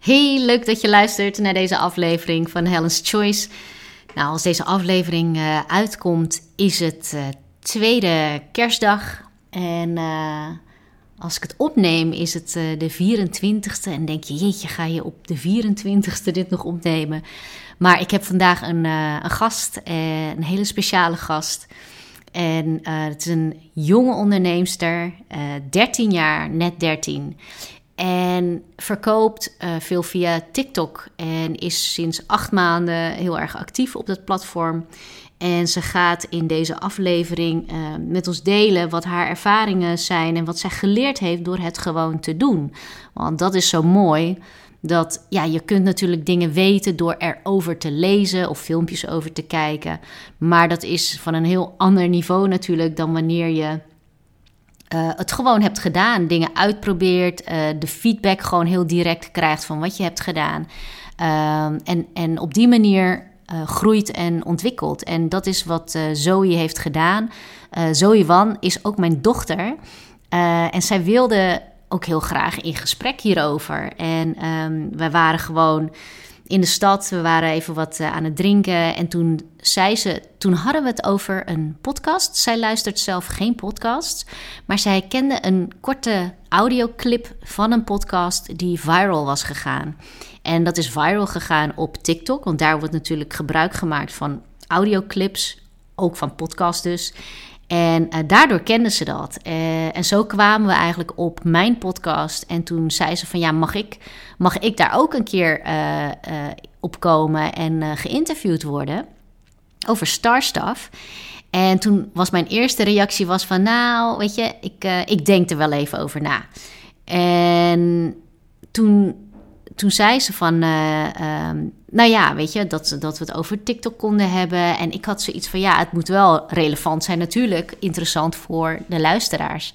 Heel leuk dat je luistert naar deze aflevering van Helen's Choice. Nou, als deze aflevering uh, uitkomt, is het uh, tweede kerstdag. En uh, als ik het opneem, is het de 24ste. En denk je, jeetje, ga je op de 24ste dit nog opnemen? Maar ik heb vandaag een, een gast, een hele speciale gast. En het is een jonge onderneemster, 13 jaar, net 13. En verkoopt uh, veel via TikTok. En is sinds acht maanden heel erg actief op dat platform. En ze gaat in deze aflevering uh, met ons delen wat haar ervaringen zijn en wat zij geleerd heeft door het gewoon te doen. Want dat is zo mooi. Dat ja, je kunt natuurlijk dingen weten door erover te lezen of filmpjes over te kijken. Maar dat is van een heel ander niveau natuurlijk dan wanneer je uh, het gewoon hebt gedaan, dingen uitprobeert, uh, de feedback gewoon heel direct krijgt van wat je hebt gedaan. Uh, en, en op die manier uh, groeit en ontwikkelt. En dat is wat Zoe heeft gedaan. Zoe Wan is ook mijn dochter. en zij wilde ook heel graag in gesprek hierover. En um, wij waren gewoon in de stad. We waren even wat uh, aan het drinken. En toen zei ze, toen hadden we het over een podcast. Zij luistert zelf geen podcast. Maar zij kende een korte audioclip van een podcast die viral was gegaan. En dat is viral gegaan op TikTok. Want daar wordt natuurlijk gebruik gemaakt van audioclips. Ook van podcasts dus. En uh, daardoor kenden ze dat. Uh, en zo kwamen we eigenlijk op mijn podcast. En toen zei ze van ja, mag ik, mag ik daar ook een keer uh, op komen en geïnterviewd worden over Starstuff. En toen was mijn eerste reactie was van nou, weet je, ik, ik denk er wel even over na. En toen toen zei ze van, uh, um, nou ja, weet je, dat, dat we het over TikTok konden hebben. En ik had zoiets van, ja, het moet wel relevant zijn natuurlijk, interessant voor de luisteraars.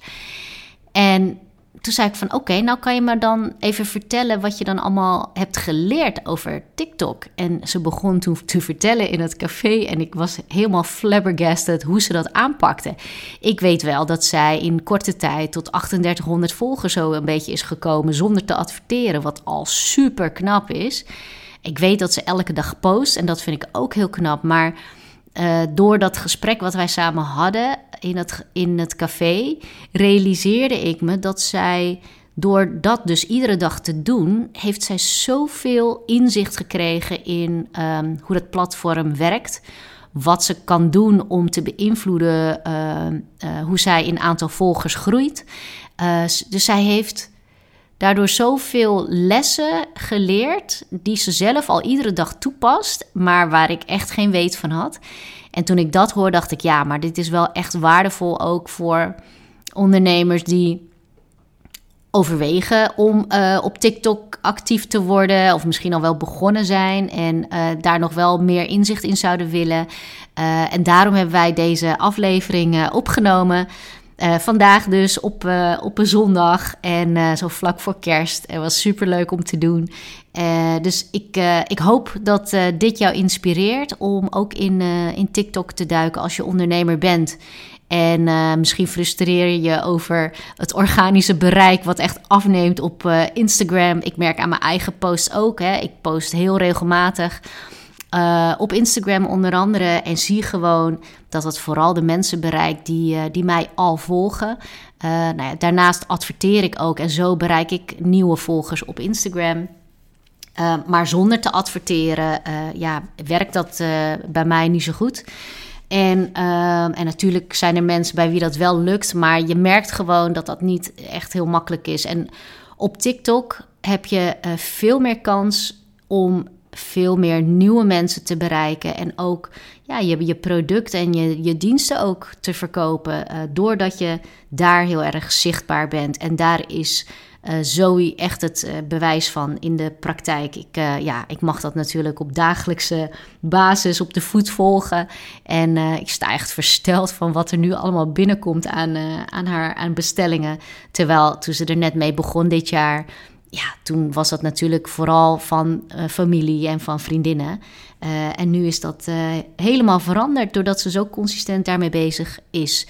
En toen zei ik van oké, nou kan je me dan even vertellen wat je dan allemaal hebt geleerd over TikTok. En ze begon toen te vertellen in het café en ik was helemaal flabbergasted hoe ze dat aanpakte. Ik weet wel dat zij in korte tijd tot 3800 volgers zo een beetje is gekomen zonder te adverteren, wat al super knap is. Ik weet dat ze elke dag post en dat vind ik ook heel knap, maar uh, door dat gesprek wat wij samen hadden in het, in het café, realiseerde ik me dat zij, door dat dus iedere dag te doen, heeft zij zoveel inzicht gekregen in um, hoe dat platform werkt. Wat ze kan doen om te beïnvloeden uh, uh, hoe zij in aantal volgers groeit. dus zij heeft daardoor zoveel lessen geleerd die ze zelf al iedere dag toepast, maar waar ik echt geen weet van had. En toen ik dat hoorde, dacht ik, ja, maar dit is wel echt waardevol ook voor ondernemers die overwegen om uh, op TikTok actief te worden, of misschien al wel begonnen zijn en uh, daar nog wel meer inzicht in zouden willen. Uh, en daarom hebben wij deze aflevering opgenomen. Uh, vandaag dus op, uh, op een zondag en uh, zo vlak voor kerst. Het was super leuk om te doen. dus ik, ik hoop dat dit jou inspireert om ook in, in TikTok te duiken als je ondernemer bent. En misschien frustreer je je over het organische bereik wat echt afneemt op Instagram. Ik merk aan mijn eigen posts ook. Hè. Ik post heel regelmatig. Uh, op Instagram onder andere. En zie gewoon dat het vooral de mensen bereikt die, uh, die mij al volgen. Uh, nou ja, daarnaast adverteer ik ook en zo bereik ik nieuwe volgers op Instagram. maar zonder te adverteren, ja, werkt dat bij mij niet zo goed. En, en natuurlijk zijn er mensen bij wie dat wel lukt, maar je merkt gewoon dat dat niet echt heel makkelijk is. En op TikTok heb je veel meer kans om veel meer nieuwe mensen te bereiken. En ook ja, je, je product en je, je diensten ook te verkopen. Uh, doordat je daar heel erg zichtbaar bent. En daar is uh, Zoe echt het uh, bewijs van in de praktijk. Ik, ja, ik mag dat natuurlijk op dagelijkse basis op de voet volgen. En ik sta echt versteld van wat er nu allemaal binnenkomt aan, aan haar aan bestellingen. Terwijl toen ze er net mee begon dit jaar ja, toen was dat natuurlijk vooral van uh, familie en van vriendinnen. Uh, en nu is dat uh, helemaal veranderd doordat ze zo consistent daarmee bezig is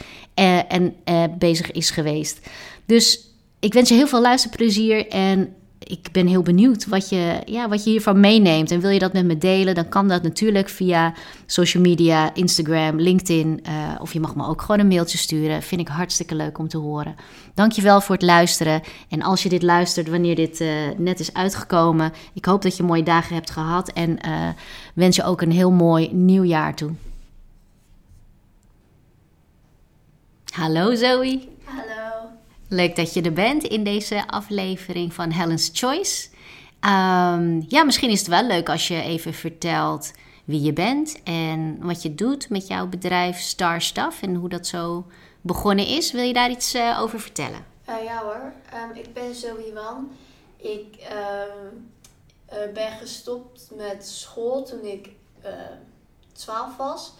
en bezig is geweest. Dus ik wens je heel veel luisterplezier en ik ben heel benieuwd wat je, ja, wat je hiervan meeneemt. En wil je dat met me delen, dan kan dat natuurlijk via social media, Instagram, LinkedIn. Uh, of je mag me ook gewoon een mailtje sturen. Vind ik hartstikke leuk om te horen. Dankjewel voor het luisteren. En als je dit luistert wanneer dit uh, net is uitgekomen, ik hoop dat je mooie dagen hebt gehad. En uh, wens je ook een heel mooi nieuw jaar toe. Hallo Zoe. Hallo. Leuk dat je er bent in deze aflevering van Helen's Choice. Um, ja, misschien is het wel leuk als je even vertelt wie je bent en wat je doet met jouw bedrijf Star Stuff en hoe dat zo begonnen is. Wil je daar iets uh, over vertellen? Uh, ja hoor, um, ik ben Zoe Wan. Ik um, uh, ben gestopt met school toen ik 12 was.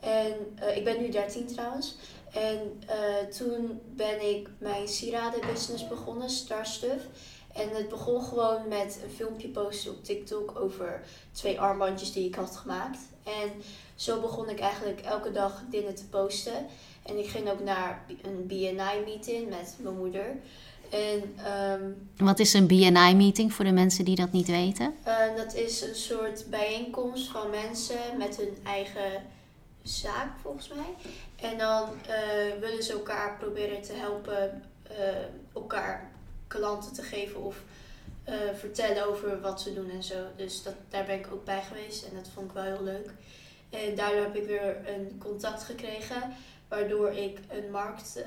En ik ben nu 13 trouwens. En uh, toen ben ik mijn sieradenbusiness begonnen, Star Stuff. En het begon gewoon met een filmpje posten op TikTok over twee armbandjes die ik had gemaakt. En zo begon ik eigenlijk elke dag dingen te posten. En ik ging ook naar een BNI-meeting met mijn moeder. En, um, Wat is een BNI-meeting voor de mensen die dat niet weten? Uh, dat is een soort bijeenkomst van mensen met hun eigen zaak, volgens mij. En dan uh, willen ze elkaar proberen te helpen, uh, elkaar klanten te geven of uh, vertellen over wat ze doen en zo. Dus dat, daar ben ik ook bij geweest en dat vond ik wel heel leuk. En daardoor heb ik weer een contact gekregen, waardoor ik een markt,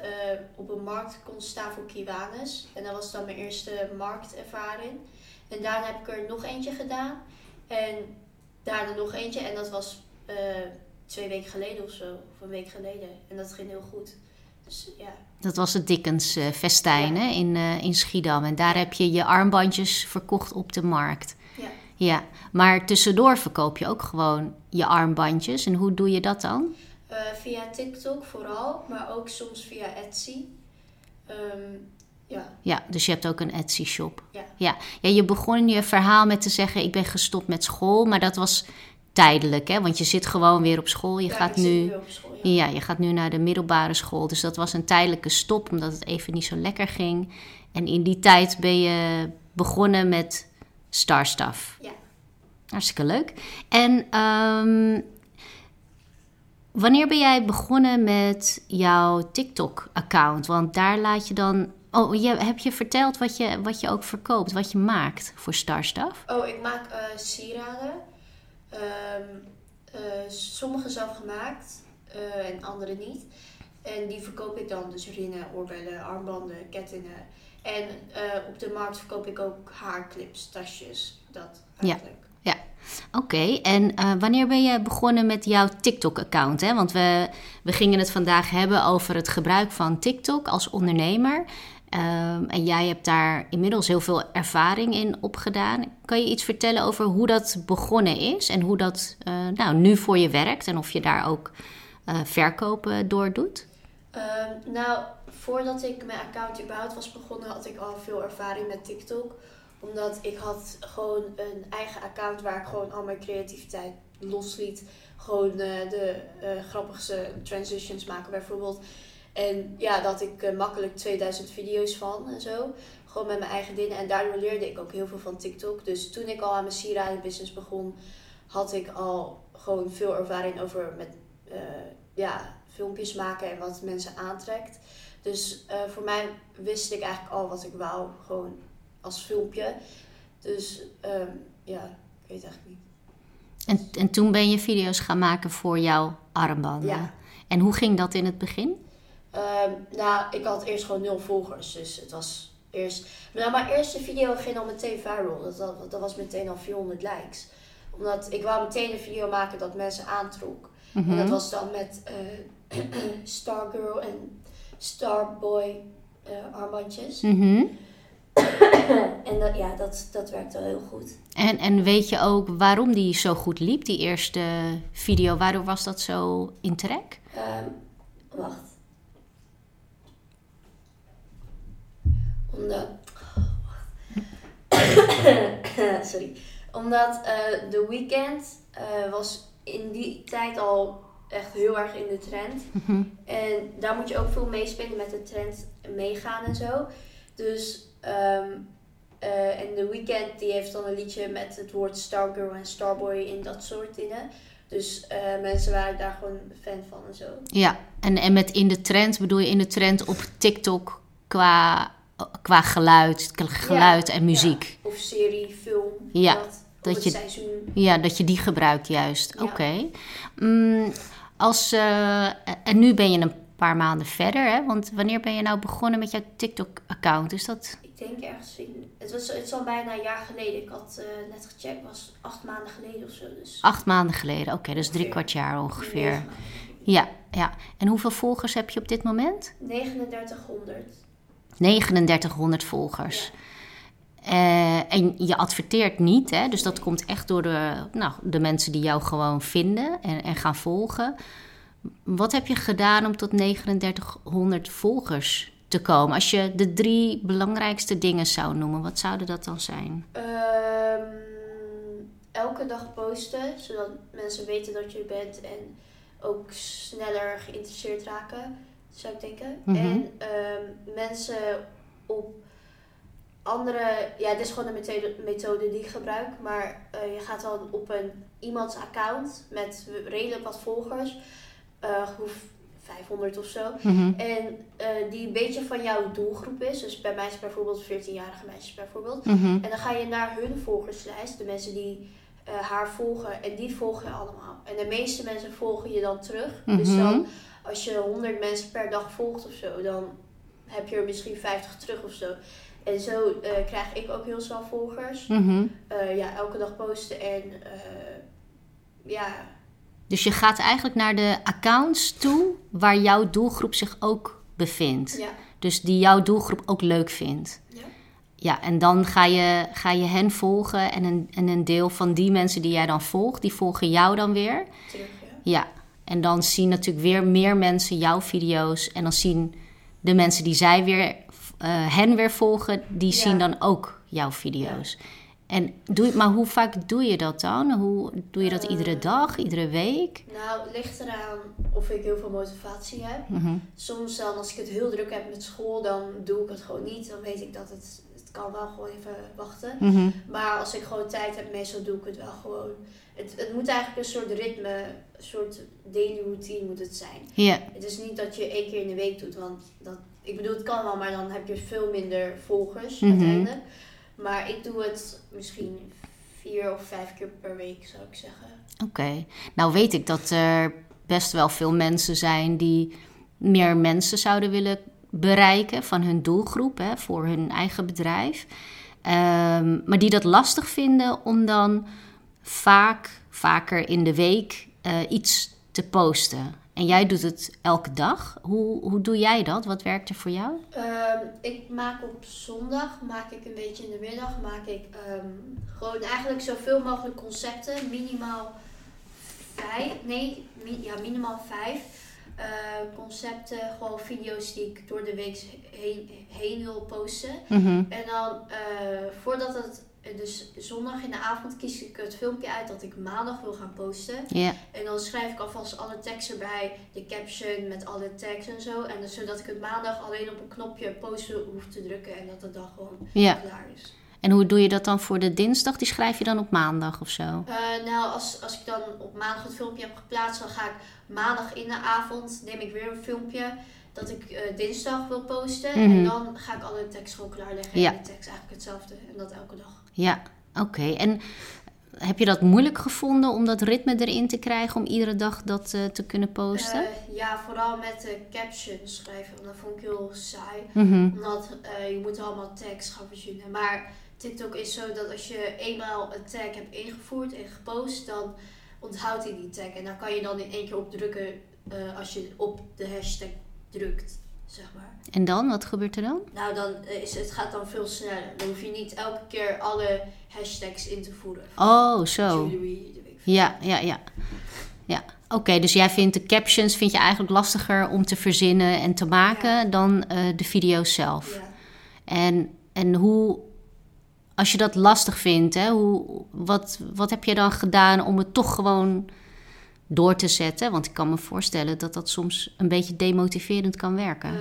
op een markt kon staan voor Kiwanis. En dat was dan mijn eerste marktervaring. En daarna heb ik er nog eentje gedaan. En daarna nog eentje. En dat was twee weken geleden of zo, of een week geleden. En dat ging heel goed. Dus ja. Dat was het Dickens uh, festijn ja. in, uh, in Schiedam. En daar heb je je armbandjes verkocht op de markt. Ja. Ja, maar tussendoor verkoop je ook gewoon je armbandjes. En hoe doe je dat dan? Uh, via TikTok vooral, maar ook soms via Etsy. Um, ja. ja, dus je hebt ook een Etsy-shop. Ja. Ja. ja, je begon je verhaal met te zeggen: Ik ben gestopt met school. Maar dat was tijdelijk, hè? Want je zit gewoon weer op school. Je ja, gaat nu, school, ja. ja, je gaat nu naar de middelbare school. Dus dat was een tijdelijke stop, omdat het even niet zo lekker ging. En in die tijd ben je begonnen met Starstuff. Ja. Hartstikke leuk. En um, wanneer ben jij begonnen met jouw TikTok-account? Want daar laat je dan. Oh, je, heb je verteld wat je, wat je ook verkoopt, wat je maakt voor Starstuff? Oh, ik maak uh, sieraden. Um, uh, sommige zelf gemaakt uh, en andere niet. En die verkoop ik dan, dus ringen, oorbellen, armbanden, kettingen. En uh, op de markt verkoop ik ook haarclips, tasjes, dat eigenlijk. Ja, ja. oké. Okay. En wanneer ben je begonnen met jouw TikTok-account? Want we, we gingen het vandaag hebben over het gebruik van TikTok als ondernemer. Um, en jij hebt daar inmiddels heel veel ervaring in opgedaan. Kan je iets vertellen over hoe dat begonnen is en hoe dat uh, nou, nu voor je werkt en of je daar ook uh, verkopen door doet? Um, nou, voordat ik mijn account überhaupt was begonnen, had ik al veel ervaring met TikTok. Omdat ik had gewoon een eigen account waar ik gewoon al mijn creativiteit losliet. Gewoon uh, de grappigste transitions maken bijvoorbeeld. En ja, dat ik uh, makkelijk 2000 video's van en zo. Gewoon met mijn eigen dingen. En daardoor leerde ik ook heel veel van TikTok. Dus toen ik al aan mijn sieradenbusiness begon, had ik al gewoon veel ervaring over met uh, ja, filmpjes maken en wat mensen aantrekt. Dus uh, voor mij wist ik eigenlijk al wat ik wou, gewoon als filmpje. Dus um, ja, ik weet eigenlijk niet. En, en toen ben je video's gaan maken voor jouw armbanden. Ja. En hoe ging dat in het begin? Um, nou, ik had eerst gewoon nul volgers. Dus het was eerst. Nou, mijn eerste video ging al meteen viral. Dat, dat, dat was meteen al 400 likes. Omdat ik wou meteen een video maken dat mensen aantrok. Mm -hmm. En dat was dan met uh, Stargirl en Starboy uh, armbandjes. Mm -hmm. en dat, ja, dat, dat werkte wel heel goed. En, en weet je ook waarom die zo goed liep, die eerste video? Waardoor was dat zo in trek? Um, wacht. Omdat. Sorry. Omdat uh, The Weeknd uh, was in die tijd al echt heel erg in de trend. Mm -hmm. En daar moet je ook veel meespelen met de trend meegaan en zo. Dus um, Eh, en The Weeknd die heeft dan een liedje met het woord Stargirl en Starboy in dat soort dingen. Dus eh, mensen waren daar gewoon fan van en zo. Ja, en, en met in de trend bedoel je in de trend op TikTok qua, qua geluid, geluid Ja, en muziek. Ja. Of serie, film. Ja, dat, dat je- seizoen. Ja, dat je die gebruikt juist. Ja. Oké. Mm, als, eh, en nu ben je een paar maanden verder, hè? Want wanneer ben je nou begonnen met jouw TikTok-account? Is dat Ik denk ergens in... Het, was, het is al bijna een jaar geleden. Ik had eh, net gecheckt. Het was acht maanden geleden of zo. Dus acht maanden geleden? Oké, dus drie kwart jaar ongeveer. Ja, ja. En hoeveel volgers heb je op dit moment? 3900. 3900 volgers. Eh, en je adverteert niet, hè? dus dat komt echt door de, nou, de mensen die jou gewoon vinden en, en gaan volgen. Wat heb je gedaan om tot 3900 volgers te komen? Als je de drie belangrijkste dingen zou noemen, wat zouden dat dan zijn? Ehm, elke dag posten, zodat mensen weten dat je er bent en ook sneller geïnteresseerd raken, zou ik denken. Mhm. En ehm, mensen op andere, ja, dit is gewoon een methode, methode die ik gebruik, maar eh, je gaat dan op een iemands account met redelijk wat volgers, eh hoef 500 of zo. Mhm. En eh, die een beetje van jouw doelgroep is. Dus bij mij is bijvoorbeeld 14-jarige meisjes bijvoorbeeld. Mhm. En dan ga je naar hun volgerslijst, de mensen die eh, haar volgen, en die volgen je allemaal. En de meeste mensen volgen je dan terug. Dus dan, als je 100 mensen per dag volgt of zo, dan heb je er misschien 50 terug of zo. En zo eh, krijg ik ook heel snel volgers. Mhm. Eh, ja, elke dag posten en eh, ja, Dus je gaat eigenlijk naar de accounts toe waar jouw doelgroep zich ook bevindt. ja, Dus die jouw doelgroep ook leuk vindt. ja. Ja, en dan ga je, ga je hen volgen en een, en een deel van die mensen die jij dan volgt, die volgen jou dan weer. terug, ja. Ja, en dan zien natuurlijk weer meer mensen jouw video's. En dan zien de mensen die zij weer, eh, hen weer volgen, die Ja. zien dan ook jouw video's. En doe, maar hoe vaak doe je dat dan? Hoe, doe je dat Eh. iedere dag, iedere week? Nou, het ligt eraan of ik heel veel motivatie heb. Mhm. Soms dan, als ik het heel druk heb met school, dan doe ik het gewoon niet. Dan weet ik dat het kan wel gewoon even wachten. Mhm. Maar als ik gewoon tijd heb, meestal doe ik het wel gewoon. Het, het moet eigenlijk een soort ritme, een soort daily routine moet het zijn. Ja, Het is niet dat je één keer in de week doet, want dat, ik bedoel, het kan wel, maar dan heb je veel minder volgers Mhm. uiteindelijk. Maar ik doe het misschien vier of vijf keer per week, zou ik zeggen. oké. Nou weet ik dat er best wel veel mensen zijn die meer mensen zouden willen bereiken van hun doelgroep, hè, voor hun eigen bedrijf. Ehm, maar die dat lastig vinden om dan vaak, vaker in de week eh, iets te posten. En jij doet het elke dag. Hoe, hoe doe jij dat? Wat werkt er voor jou? Ehm, ik maak op zondag, maak ik een beetje in de middag, maak ik ehm, gewoon eigenlijk zoveel mogelijk concepten. Minimaal vijf, nee, ja, minimaal vijf eh, concepten. Gewoon video's die ik door de week heen, heen wil posten. Mhm. En dan, eh, voordat het, dus zondag in de avond kies ik het filmpje uit dat ik maandag wil gaan posten. En dan schrijf ik alvast alle tekst erbij, de caption met alle tekst en zo. En dus zodat ik het maandag alleen op een knopje posten hoef te drukken en dat het dan gewoon klaar is. En hoe doe je dat dan voor de dinsdag? Die schrijf je dan op maandag of zo? Eh, nou, als, als ik dan op maandag het filmpje heb geplaatst, dan ga ik maandag in de avond, neem ik weer een filmpje dat ik eh, dinsdag wil posten. Mhm. En dan ga ik alle tekst gewoon klaarleggen Ja. en de tekst eigenlijk hetzelfde. En dat elke dag. Ja, oké. En heb je dat moeilijk gevonden om dat ritme erin te krijgen om iedere dag dat eh, te kunnen posten? Ja, vooral met de captions schrijven, want dat vond ik heel saai. Mhm. Omdat je moet allemaal tags gaan verzinnen. Maar TikTok is zo dat als je eenmaal een tag hebt ingevoerd en gepost, dan onthoudt hij die tag. En dan kan je dan in één keer op drukken eh, als je op de hashtag drukt, zeg maar. En dan, wat gebeurt er dan? Nou, dan eh, is het gaat dan veel sneller. Dan hoef je niet elke keer alle hashtags in te voeren. Oh, zo. Jewelry. Ja, ja, ja. Ja, oké. dus jij vindt de captions vind je eigenlijk lastiger om te verzinnen en te maken Ja. dan eh, de video's zelf. Ja. En, en hoe, als je dat lastig vindt, hè, hoe, wat, wat heb je dan gedaan om het toch gewoon door te zetten? Want ik kan me voorstellen dat dat soms een beetje demotiverend kan werken. Eh,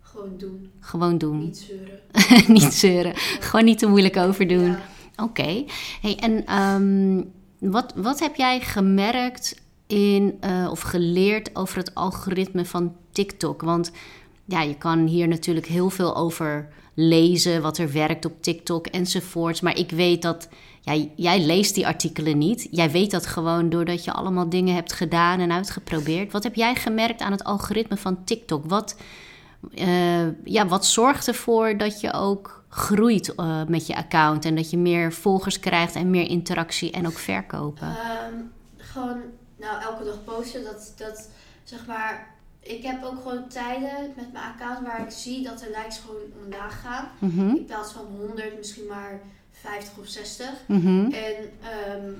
Gewoon doen. Gewoon doen. Niet zeuren. niet zeuren. Gewoon niet te moeilijk over doen. Ja. Oké. Hey, en ehm, wat, wat heb jij gemerkt in, eh, of geleerd over het algoritme van TikTok? Want ja, je kan hier natuurlijk heel veel over lezen, wat er werkt op TikTok enzovoorts. Maar ik weet dat jij leest die artikelen niet. Jij weet dat gewoon doordat je allemaal dingen hebt gedaan en uitgeprobeerd. Wat heb jij gemerkt aan het algoritme van TikTok? Wat, eh, ja, wat zorgt ervoor dat je ook groeit eh, met je account en dat je meer volgers krijgt en meer interactie en ook verkopen? Ehm, gewoon, nou, elke dag posten. Dat, dat, zeg maar, ik heb ook gewoon tijden met mijn account waar ik zie dat de likes gewoon omlaag gaan. Mhm, In plaats van 100, misschien maar 50 of 60. mhm. En ehm,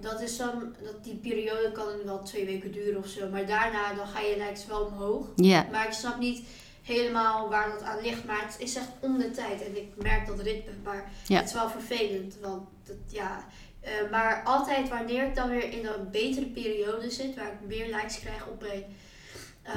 dat is dan, dat die periode kan wel twee weken duren of zo. Maar daarna dan ga je likes wel omhoog. Ja, Maar ik snap niet helemaal waar dat aan ligt. Maar het is echt om de tijd. En ik merk dat ritme. Maar het is wel vervelend. Want dat, ja. eh, maar altijd wanneer ik dan weer in een betere periode zit. Waar ik meer likes krijg op mijn eh,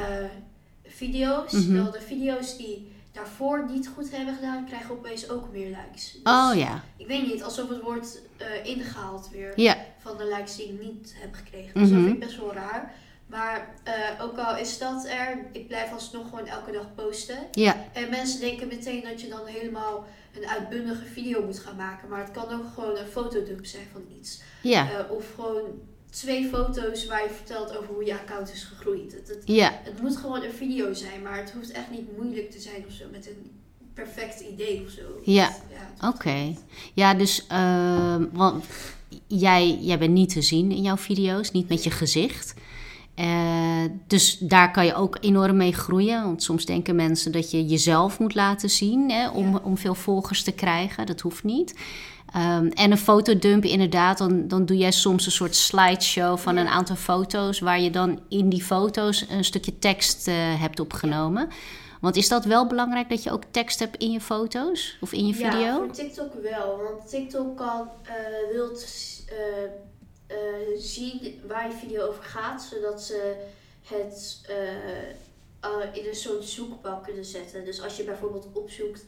video's. Dan de video's die daarvoor niet goed hebben gedaan. Krijgen opeens ook meer likes. Dus oh ja, Ik weet niet. Alsof het wordt eh, ingehaald weer van de likes die ik niet heb gekregen. Dus dat Mhm. vind ik best wel raar. Maar eh, ook al is dat er, ik blijf alsnog gewoon elke dag posten. ja, En mensen denken meteen dat je dan helemaal een uitbundige video moet gaan maken. Maar het kan ook gewoon een fotodump zijn van iets. ja, of gewoon twee foto's waar je vertelt over hoe je account is gegroeid. Het, het, ja. het moet gewoon een video zijn, maar het hoeft echt niet moeilijk te zijn of zo. Met een perfect idee of zo. Ja. Hoeft Oké. Ja, dus ehm, want jij, jij bent niet te zien in jouw video's, niet met je gezicht. Eh, dus daar kan je ook enorm mee groeien. Want soms denken mensen dat je jezelf moet laten zien hè, om, Ja. om veel volgers te krijgen. Dat hoeft niet. Ehm, en een fotodump, inderdaad, dan, dan doe jij soms een soort slideshow van een aantal foto's, waar je dan in die foto's een stukje tekst eh, hebt opgenomen. Want is dat wel belangrijk dat je ook tekst hebt in je foto's of in je video? Ja, voor TikTok wel. Want TikTok kan, eh wilt eh, zien waar je video over gaat, zodat ze het in een soort zoekbalk kunnen zetten. Dus als je bijvoorbeeld opzoekt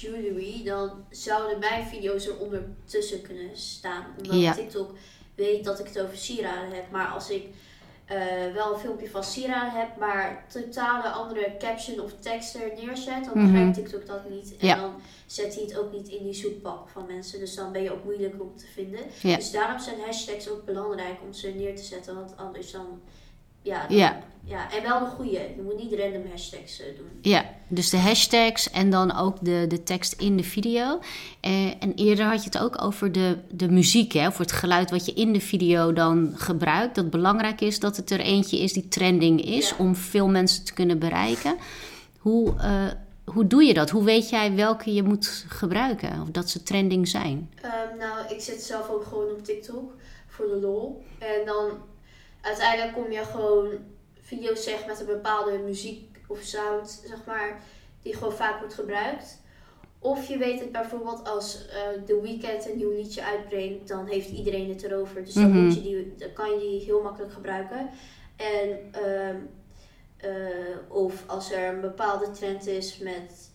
jewelry, dan zouden mijn video's er ondertussen kunnen staan. Omdat Ja. TikTok weet dat ik het over sieraden heb. Maar als ik eh, wel een filmpje van sieraden heb, maar totale andere caption of tekst er neerzet, dan Mhm. begrijpt TikTok dat niet. En Ja. dan zet hij het ook niet in die zoekbalk van mensen. Dus dan ben je ook moeilijk om te vinden. Ja. Dus daarom zijn hashtags ook belangrijk om ze neer te zetten. Want anders dan. Ja, dan- Ja. ja. En wel de goede. Je moet niet random hashtags eh, doen. Ja, dus de hashtags en dan ook de, de tekst in de video. Eh, en eerder had je het ook over de, de muziek, hè, of het geluid wat je in de video dan gebruikt. Dat belangrijk is dat het er eentje is die trending is Ja. om veel mensen te kunnen bereiken. Hoe, eh, hoe doe je dat? Hoe weet jij welke je moet gebruiken? Of dat ze trending zijn? Ehm, nou, ik zit zelf ook gewoon op TikTok voor de lol. En dan uiteindelijk kom je gewoon video's zeg met een bepaalde muziek of sound, zeg maar, die gewoon vaak wordt gebruikt. Of je weet het bijvoorbeeld als eh The Weeknd een nieuw liedje uitbrengt, dan heeft iedereen het erover. Dus dan, Mhm. moet je die, dan kan je die heel makkelijk gebruiken. En ehm, eh, of als er een bepaalde trend is met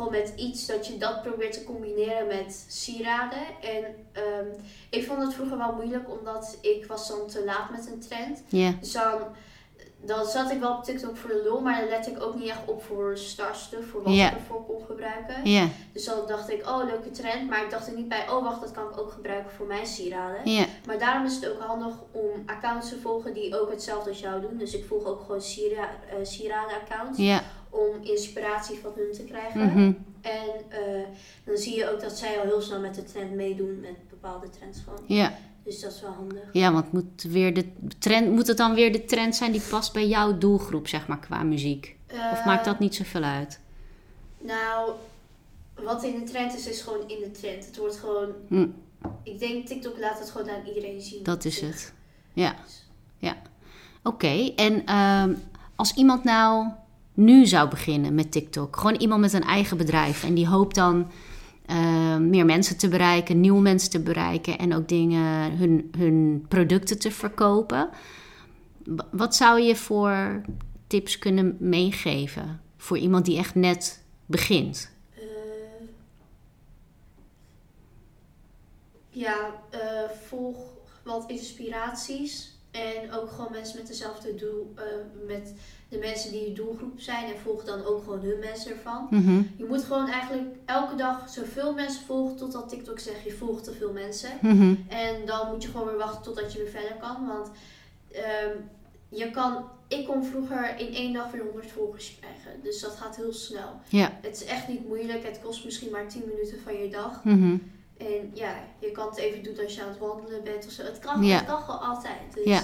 gewoon met iets dat je dat probeert te combineren met sieraden. En ehm, ik vond het vroeger wel moeilijk, omdat ik was dan te laat met een trend. Dus dan, dan zat ik wel op TikTok voor de lol, maar dan let ik ook niet echt op voor starstuff, voor wat Ja. ik ervoor kon gebruiken. Dus dan dacht ik, oh leuke trend, maar ik dacht er niet bij, oh wacht, dat kan ik ook gebruiken voor mijn sieraden. Maar daarom is het ook handig om accounts te volgen die ook hetzelfde als jou doen. Dus ik volg ook gewoon siera eh, sieraden-accounts. Om inspiratie van hun te krijgen. mhm. En eh, dan zie je ook dat zij al heel snel met de trend meedoen met bepaalde trends gewoon. ja. Dus dat is wel handig. Ja, want moet, weer de trend, moet het dan weer de trend zijn die past bij jouw doelgroep, zeg maar, qua muziek? Of Eh, maakt dat niet zoveel uit? Nou, wat in de trend is, is gewoon in de trend. Het wordt gewoon... Hm. Ik denk TikTok laat het gewoon aan iedereen zien. Dat is Dus- het. Ja, ja. Oké, en ehm, als iemand nou nu zou beginnen met TikTok, gewoon iemand met een eigen bedrijf en die hoopt dan ehm, meer mensen te bereiken, nieuwe mensen te bereiken en ook dingen, hun, hun producten te verkopen. Wa- Wat zou je voor tips kunnen meegeven? voor iemand die echt net begint? Eh, ja, eh, volg wat inspiraties. En ook gewoon mensen met dezelfde doel, eh, met de mensen die je doelgroep zijn. En volg dan ook gewoon hun mensen ervan. Mhm, Je moet gewoon eigenlijk elke dag zoveel mensen volgen totdat TikTok zegt je volgt te veel mensen. mhm. En dan moet je gewoon weer wachten totdat je weer verder kan. Want ehm, je kan, ik kon vroeger in één dag weer 100 volgers krijgen. Dus dat gaat heel snel. Het is echt niet moeilijk. Het kost misschien maar 10 minuten van je dag. mhm. En ja, je kan het even doen als je aan het wandelen bent of zo. Het kan, Ja. het kan gewoon altijd. Dus Ja.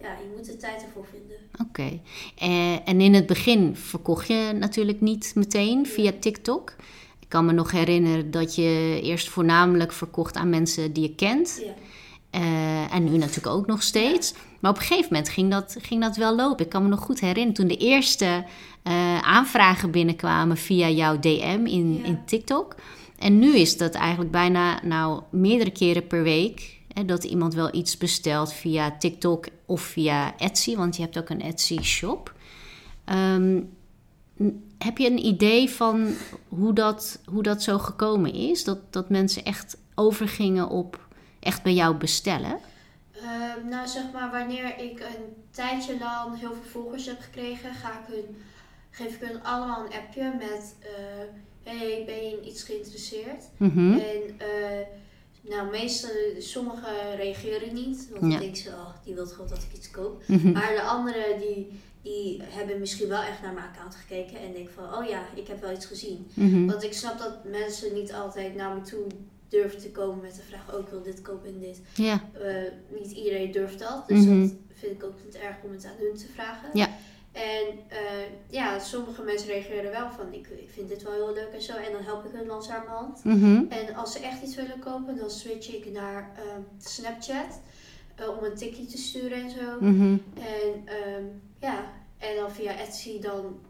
ja. je moet de tijd ervoor vinden. Oké. Eh, en in het begin verkocht je natuurlijk niet meteen via TikTok. Ik kan me nog herinneren dat je eerst voornamelijk verkocht aan mensen die je kent. Ja. Eh, en nu natuurlijk ook nog steeds. Maar op een gegeven moment ging dat, ging dat wel lopen. Ik kan me nog goed herinneren toen de eerste eh, aanvragen binnenkwamen via jouw DM in, Ja. in TikTok. En nu is dat eigenlijk bijna nou, meerdere keren per week. Hè, dat iemand wel iets bestelt via TikTok of via Etsy. Want je hebt ook een Etsy-shop. Ehm, heb je een idee van hoe dat, hoe dat zo gekomen is? Dat, dat mensen echt overgingen op echt bij jou bestellen? Ehm, nou, zeg maar, wanneer ik een tijdje lang heel veel volgers heb gekregen, ga ik hun, geef ik hun allemaal een appje met: eh, Hey, ben je in iets geïnteresseerd? Mhm. En eh, nou, meestal, sommigen reageren niet, want Ja. dan denken ze: Oh, die wil gewoon dat ik iets koop. Mhm. Maar de anderen die, die hebben misschien wel echt naar mijn account gekeken en denken van: Oh ja, ik heb wel iets gezien. Mhm. Want ik snap dat mensen niet altijd naar me toe durven te komen met de vraag: Oh, ik wil dit kopen en dit. Ja, Eh, niet iedereen durft dat. Dus dat vind ik ook niet erg om het aan hun te vragen. Ja. En eh, ja, sommige mensen reageren wel van ik, ik vind dit wel heel leuk en zo. En dan help ik hun langzamerhand. Mhm. En als ze echt iets willen kopen, dan switch ik naar ehm, Snapchat. eh, om een tikkie te sturen en zo. Mhm. En ehm, ja, en dan via Etsy dan...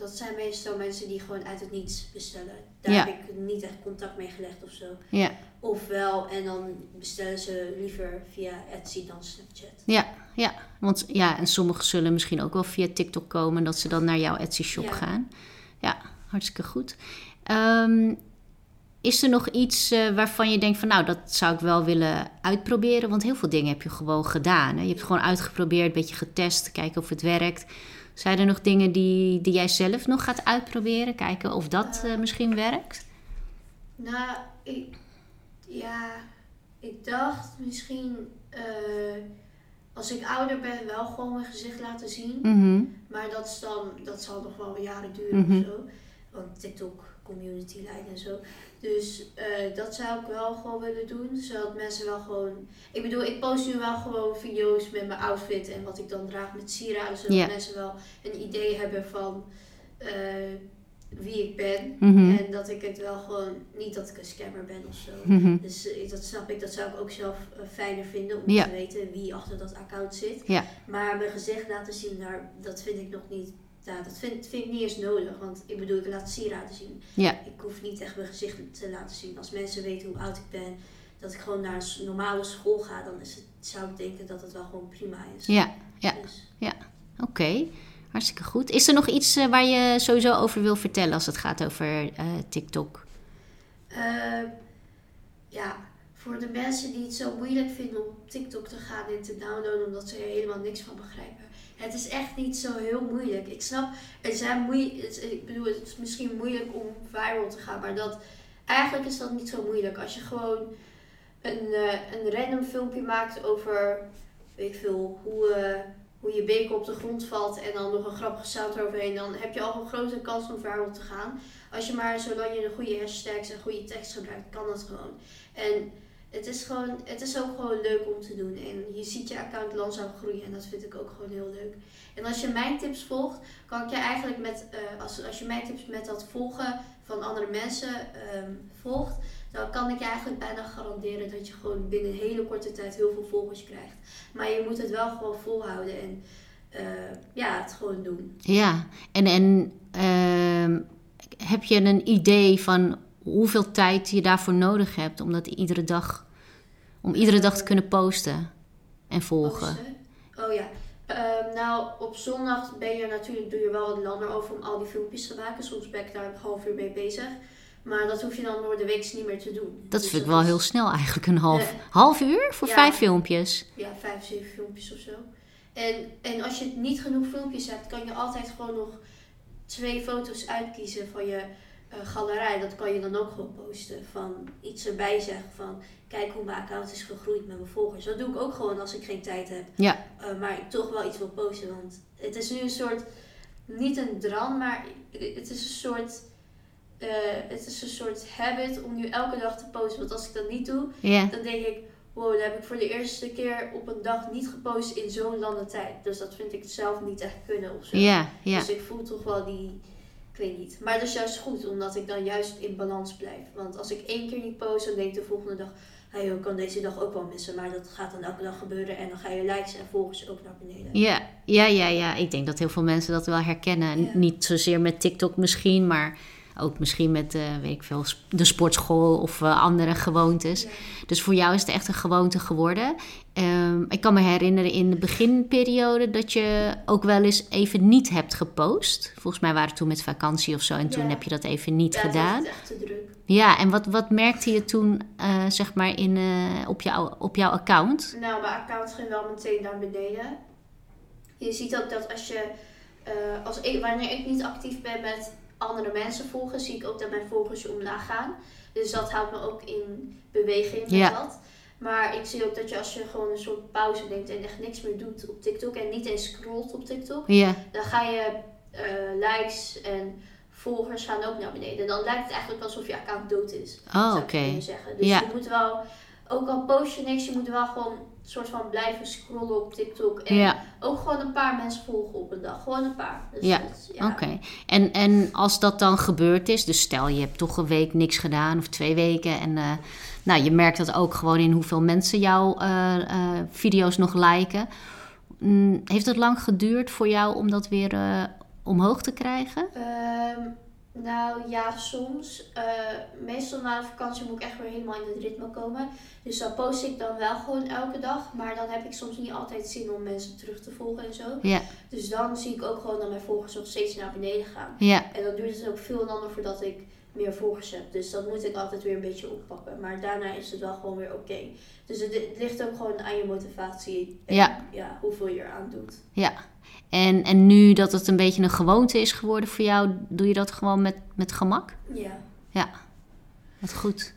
Dat zijn meestal mensen die gewoon uit het niets bestellen. Daar Ja. heb ik niet echt contact mee gelegd of zo. Ja. Ofwel, en dan bestellen ze liever via Etsy dan Snapchat. Ja, ja. Want ja, en sommigen zullen misschien ook wel via TikTok komen... dat ze dan naar jouw Etsy-shop Ja. gaan. Ja, hartstikke goed. Ehm, is er nog iets eh, waarvan je denkt van... nou, dat zou ik wel willen uitproberen? Want heel veel dingen heb je gewoon gedaan. Hè? Je hebt gewoon uitgeprobeerd, een beetje getest... kijken of het werkt. Zijn er nog dingen die, die jij zelf nog gaat uitproberen? Kijken of dat eh, misschien werkt? Nou, ik, ja, ik dacht misschien eh, als ik ouder ben wel gewoon mijn gezicht laten zien. Mhm. Maar dat, is dan, dat zal nog wel jaren duren Mhm. of zo. Want TikTok community leiden en zo. Dus eh, dat zou ik wel gewoon willen doen. Zodat mensen wel gewoon... Ik bedoel, ik post nu wel gewoon video's met mijn outfit en wat ik dan draag met sieraden. Zodat mensen wel een idee hebben van eh, wie ik ben. Mhm. En dat ik het wel gewoon... Niet dat ik een scammer ben of zo. Mhm. Dus eh, dat snap ik, dat zou ik ook zelf fijner vinden om te weten wie achter dat account zit. Maar mijn gezicht laten zien, daar, dat vind ik nog niet. Ja, dat vind, vind ik niet eens nodig. Want ik bedoel, ik laat sieraden zien. Ja. Ik hoef niet echt mijn gezicht te laten zien. Als mensen weten hoe oud ik ben, dat ik gewoon naar een normale school ga, dan is het, zou ik denken dat het wel gewoon prima is. Ja, ja. Dus, Oké, hartstikke goed. Is er nog iets eh, waar je sowieso over wil vertellen als het gaat over eh, TikTok? eh, ja, voor de mensen die het zo moeilijk vinden om op TikTok te gaan en te downloaden omdat ze er helemaal niks van begrijpen. Het is echt niet zo heel moeilijk. Ik snap, er zijn moe- het- ik bedoel, het is misschien moeilijk om viral te gaan, maar dat, eigenlijk is dat niet zo moeilijk. Als je gewoon een, eh, een random filmpje maakt over, weet ik veel, hoe, eh, hoe je beker op de grond valt en dan nog een grappige sound eroverheen, dan heb je al een grote kans om viral te gaan. Als je maar, zolang je de goede hashtags en goede tekst gebruikt, kan dat gewoon. En het is, gewoon, het is ook gewoon leuk om te doen. En je ziet je account langzaam groeien en dat vind ik ook gewoon heel leuk. En als je mijn tips volgt, kan ik je eigenlijk met, eh, als, als je mijn tips met dat volgen van andere mensen ehm, volgt, dan kan ik je eigenlijk bijna garanderen dat je gewoon binnen een hele korte tijd heel veel volgers krijgt. Maar je moet het wel gewoon volhouden en eh, ja, het gewoon doen. Ja, en, en ehm, heb je een idee van hoeveel tijd je daarvoor nodig hebt om dat iedere dag, om iedere dag te kunnen posten en volgen? Posten. Oh ja. Ehm, nou, op zondag ben je natuurlijk, doe je wel wat langer over om al die filmpjes te maken. Soms ben ik daar een half uur mee bezig. Maar dat hoef je dan door de week niet meer te doen. Dat Dus vind ik wel is- heel snel eigenlijk, een half, half uur voor Ja. vijf filmpjes. Ja, vijf, zeven filmpjes of zo. En, en als je niet genoeg filmpjes hebt, kan je altijd gewoon nog twee foto's uitkiezen van je eh, galerij. Dat kan je dan ook gewoon posten. Van iets erbij zeggen van, kijk hoe mijn account is gegroeid met mijn volgers. Dat doe ik ook gewoon als ik geen tijd heb. Ja. Eh, maar ik toch wel iets wil posten. Want het is nu een soort, niet een dran, maar het is een soort... eh, het is een soort habit om nu elke dag te posten. Want als ik dat niet doe, dan denk ik, wow, dan heb ik voor de eerste keer op een dag niet gepost in zo'n lange tijd. Dus dat vind ik zelf niet echt kunnen of zo. Dus ik voel toch wel die, weet niet. Maar dat is juist goed, omdat ik dan juist in balans blijf. Want als ik één keer niet post, dan denk ik de volgende dag, hey, ik kan deze dag ook wel missen. Maar dat gaat dan elke dag gebeuren en dan ga je likes en volgers ook naar beneden. Ja, ja, ja, ja. Ik denk dat heel veel mensen dat wel herkennen. Ja. Niet zozeer met TikTok misschien, maar ook misschien met, eh, weet ik veel, de sportschool of eh, andere gewoontes. Ja. Dus voor jou is het echt een gewoonte geworden. Ehm, ik kan me herinneren in de beginperiode dat je ook wel eens even niet hebt gepost. Volgens mij waren het toen met vakantie of zo en toen Ja. heb je dat even niet Ja, gedaan. was echt te druk. Ja, en wat, wat merkte je toen, eh, zeg maar, in, op, jouw, op jouw account? Nou, mijn account ging wel meteen naar beneden. Je ziet ook dat als je, als ik, wanneer ik niet actief ben met andere mensen volgen, zie ik ook dat mijn volgers omlaag gaan. Dus dat houdt me ook in beweging met Ja. dat. Maar ik zie ook dat je als je gewoon een soort pauze neemt en echt niks meer doet op TikTok en niet eens scrolt op TikTok, Ja, dan ga je eh, likes en volgers gaan ook naar beneden. Dan lijkt het eigenlijk alsof je account dood is oh, zou oké. zeggen. Dus Ja. je moet wel, ook al post je niks, je moet wel gewoon een soort van blijven scrollen op TikTok. En Ja, ook gewoon een paar mensen volgen op een dag. Gewoon een paar. Dus Ja, ja. oké. En, en als dat dan gebeurd is, dus stel je hebt toch een week niks gedaan of twee weken en eh, nou, je merkt dat ook gewoon in hoeveel mensen jouw eh, eh, video's nog liken. Mm, heeft het lang geduurd voor jou om dat weer omhoog te krijgen? Ehm, nou ja, soms. Eh, meestal na de vakantie moet ik echt weer helemaal in het ritme komen. Dus dan post ik dan wel gewoon elke dag. Maar dan heb ik soms niet altijd zin om mensen terug te volgen en zo. Ja, Dus dan zie ik ook gewoon dat mijn volgers nog steeds naar beneden gaan. ja, En dan duurt het ook veel langer voordat ik meer volgers heb. Dus dat moet ik altijd weer een beetje oppakken. Maar daarna is het wel gewoon weer oké. Dus het, het ligt ook gewoon aan je motivatie. En Ja. ja, hoeveel je eraan doet. ja. En, en nu dat het een beetje een gewoonte is geworden voor jou, doe je dat gewoon met, met gemak? Ja. Wat goed.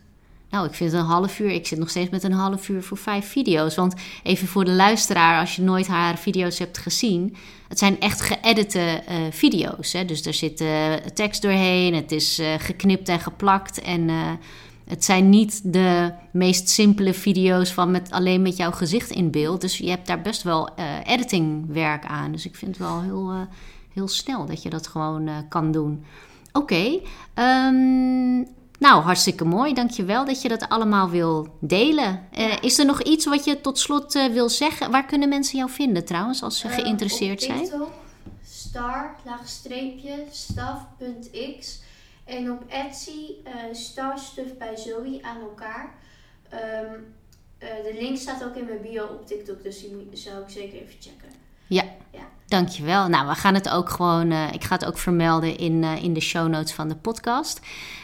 Nou, ik vind een half uur. Ik zit nog steeds met een half uur voor vijf video's. Want even voor de luisteraar, als je nooit haar video's hebt gezien. Het zijn echt geëdite eh, video's. Hè? Dus er zit eh, tekst doorheen. Het is eh, geknipt en geplakt. En het zijn niet de meest simpele video's van met, alleen met jouw gezicht in beeld. Dus je hebt daar best wel eh, editingwerk aan. Dus ik vind het wel heel, eh, heel snel dat je dat gewoon eh, kan doen. Oké. ehm, nou, hartstikke mooi. Dankjewel dat je dat allemaal wil delen. Ja. is er nog iets wat je tot slot wil zeggen? Waar kunnen mensen jou vinden trouwens, als ze geïnteresseerd zijn? TikTok, star, laagstreepje, staf.x. En op Etsy, eh star stuff bij Zoe aan elkaar. Ehm, eh, de link staat ook in mijn bio op TikTok, dus die zou ik zeker even checken. Dankjewel. Nou, we gaan het ook gewoon. eh, ik ga het ook vermelden in, eh, in de show notes van de podcast.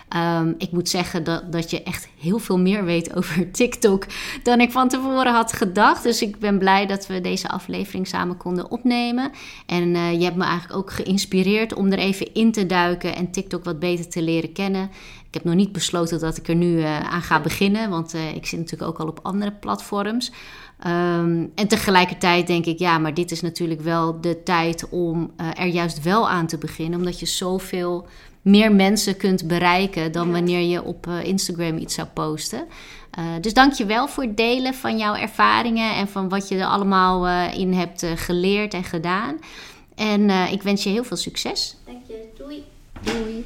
Ehm, ik moet zeggen dat, dat je echt heel veel meer weet over TikTok dan ik van tevoren had gedacht. Dus ik ben blij dat we deze aflevering samen konden opnemen. En eh, je hebt me eigenlijk ook geïnspireerd om er even in te duiken en TikTok wat beter te leren kennen. Ik heb nog niet besloten dat ik er nu aan ga beginnen, want ik zit natuurlijk ook al op andere platforms. Ehm, en tegelijkertijd denk ik, ja, maar dit is natuurlijk wel de tijd om eh, er juist wel aan te beginnen, omdat je zoveel meer mensen kunt bereiken dan Ja. wanneer je op eh, Instagram iets zou posten. Eh, dus dank je wel voor het delen van jouw ervaringen en van wat je er allemaal eh, in hebt geleerd en gedaan. En eh, ik wens je heel veel succes. Dank je, doei! Doei!